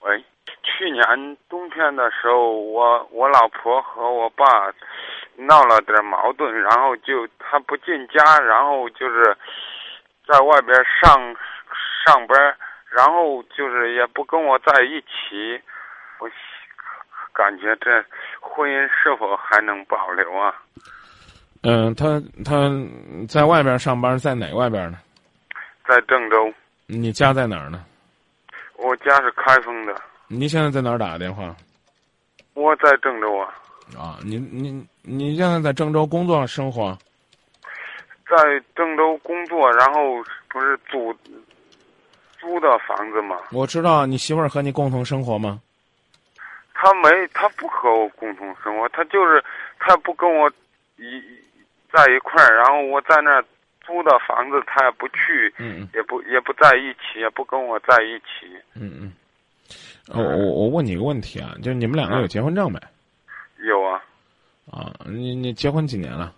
喂，去年冬天的时候，我我老婆和我爸闹了点矛盾，然后就他不进家，然后就是在外边上上班，然后就是也不跟我在一起，我感觉这婚姻是否还能保留啊？嗯，他他在外边上班，在哪外边呢？在郑州。你家在哪儿呢？我家是开封的。你现在在哪儿打的电话？我在郑州啊。啊，你你你现在在郑州工作生活？在郑州工作，然后不是租租的房子吗？我知道，你媳妇儿和你共同生活吗？他没，他不和我共同生活，他就是他不跟我一在一块儿，然后我在那儿。租的房子他也不去，嗯也不也不在一起，也不跟我在一起。嗯嗯。我我我问你一个问题啊，就是你们两个有结婚证没？有啊。啊，你你结婚几年了？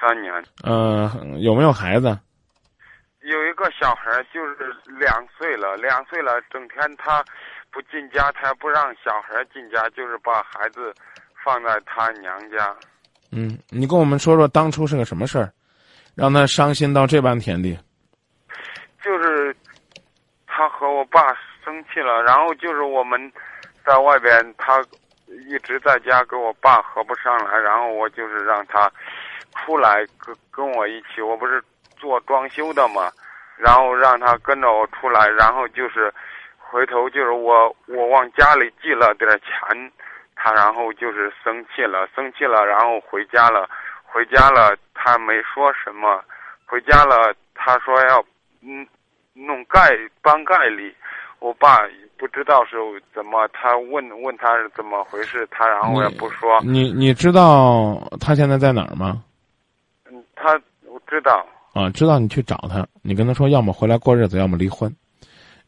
三年。呃，有没有孩子？有一个小孩，就是两岁了，两岁了，整天他不进家，他也不让小孩进家，就是把孩子放在他娘家。嗯，你跟我们说说当初是个什么事儿？让他伤心到这般田地，就是他和我爸生气了，然后就是我们在外边，他一直在家跟我爸合不上来，然后我就是让他出来跟跟我一起，我不是做装修的嘛，然后让他跟着我出来，然后就是回头就是我我往家里寄了点钱，他然后就是生气了，生气了，然后回家了，回家了。他没说什么，回家了。他说要嗯弄盖搬盖里，我爸不知道是怎么，他问问他是怎么回事，他然后也不说。你你知道他现在在哪儿吗？嗯，他我知道。啊，知道你去找他，你跟他说，要么回来过日子，要么离婚。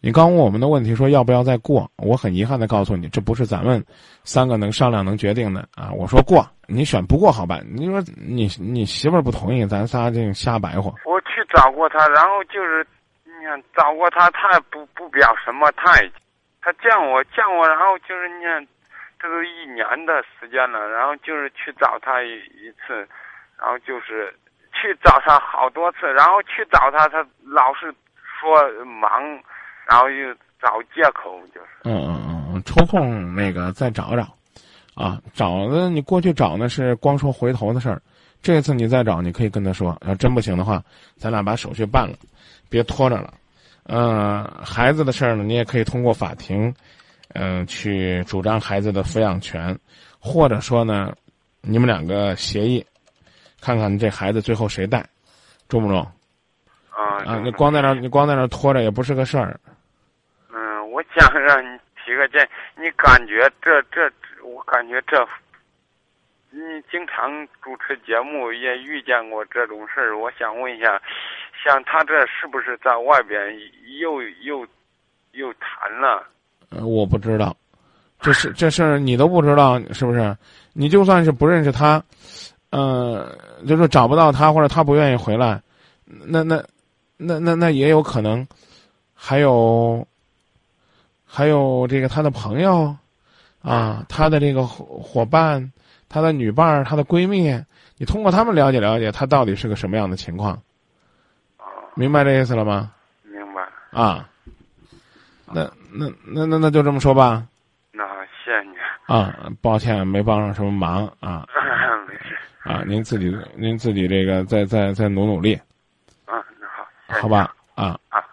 你刚问我们的问题，说要不要再过？我很遗憾的告诉你，这不是咱们三个能商量能决定的啊！我说过，你选不过好办。你说你你媳妇儿不同意，咱仨这瞎白活。我去找过他，然后就是你看找过他，他也不不表什么态。他见我见我，然后就是你看，这都一年的时间了，然后就是去找他一一次，然后就是去找他好多次，然后去找他，他老是说忙。然后又找借口，就是嗯嗯嗯，抽空那个再找找，啊，找的你过去找那是光说回头的事儿，这次你再找，你可以跟他说，要真不行的话，咱俩把手续办了，别拖着了。嗯，孩子的事儿呢，你也可以通过法庭，嗯，去主张孩子的抚养权，或者说呢，你们两个协议，看看这孩子最后谁带，中不中？啊啊，你光在那你光在那拖着也不是个事儿。想让你提个建议，你感觉这这，我感觉这，你经常主持节目也遇见过这种事儿。我想问一下，像他这是不是在外边又又又谈了？呃，我不知道，这是这事儿你都不知道是不是？你就算是不认识他，呃，就是找不到他或者他不愿意回来，那那那那那也有可能，还有。还有这个他的朋友，啊，他的这个伙伙伴，他的女伴他的闺蜜，你通过他们了解了解他到底是个什么样的情况，明白这意思了吗？明白。啊，那那那那那就这么说吧。那谢谢你。啊，抱歉没帮上什么忙啊。没事。啊，您自己您自己这个再再再努努力。啊，那好。好吧。啊。啊。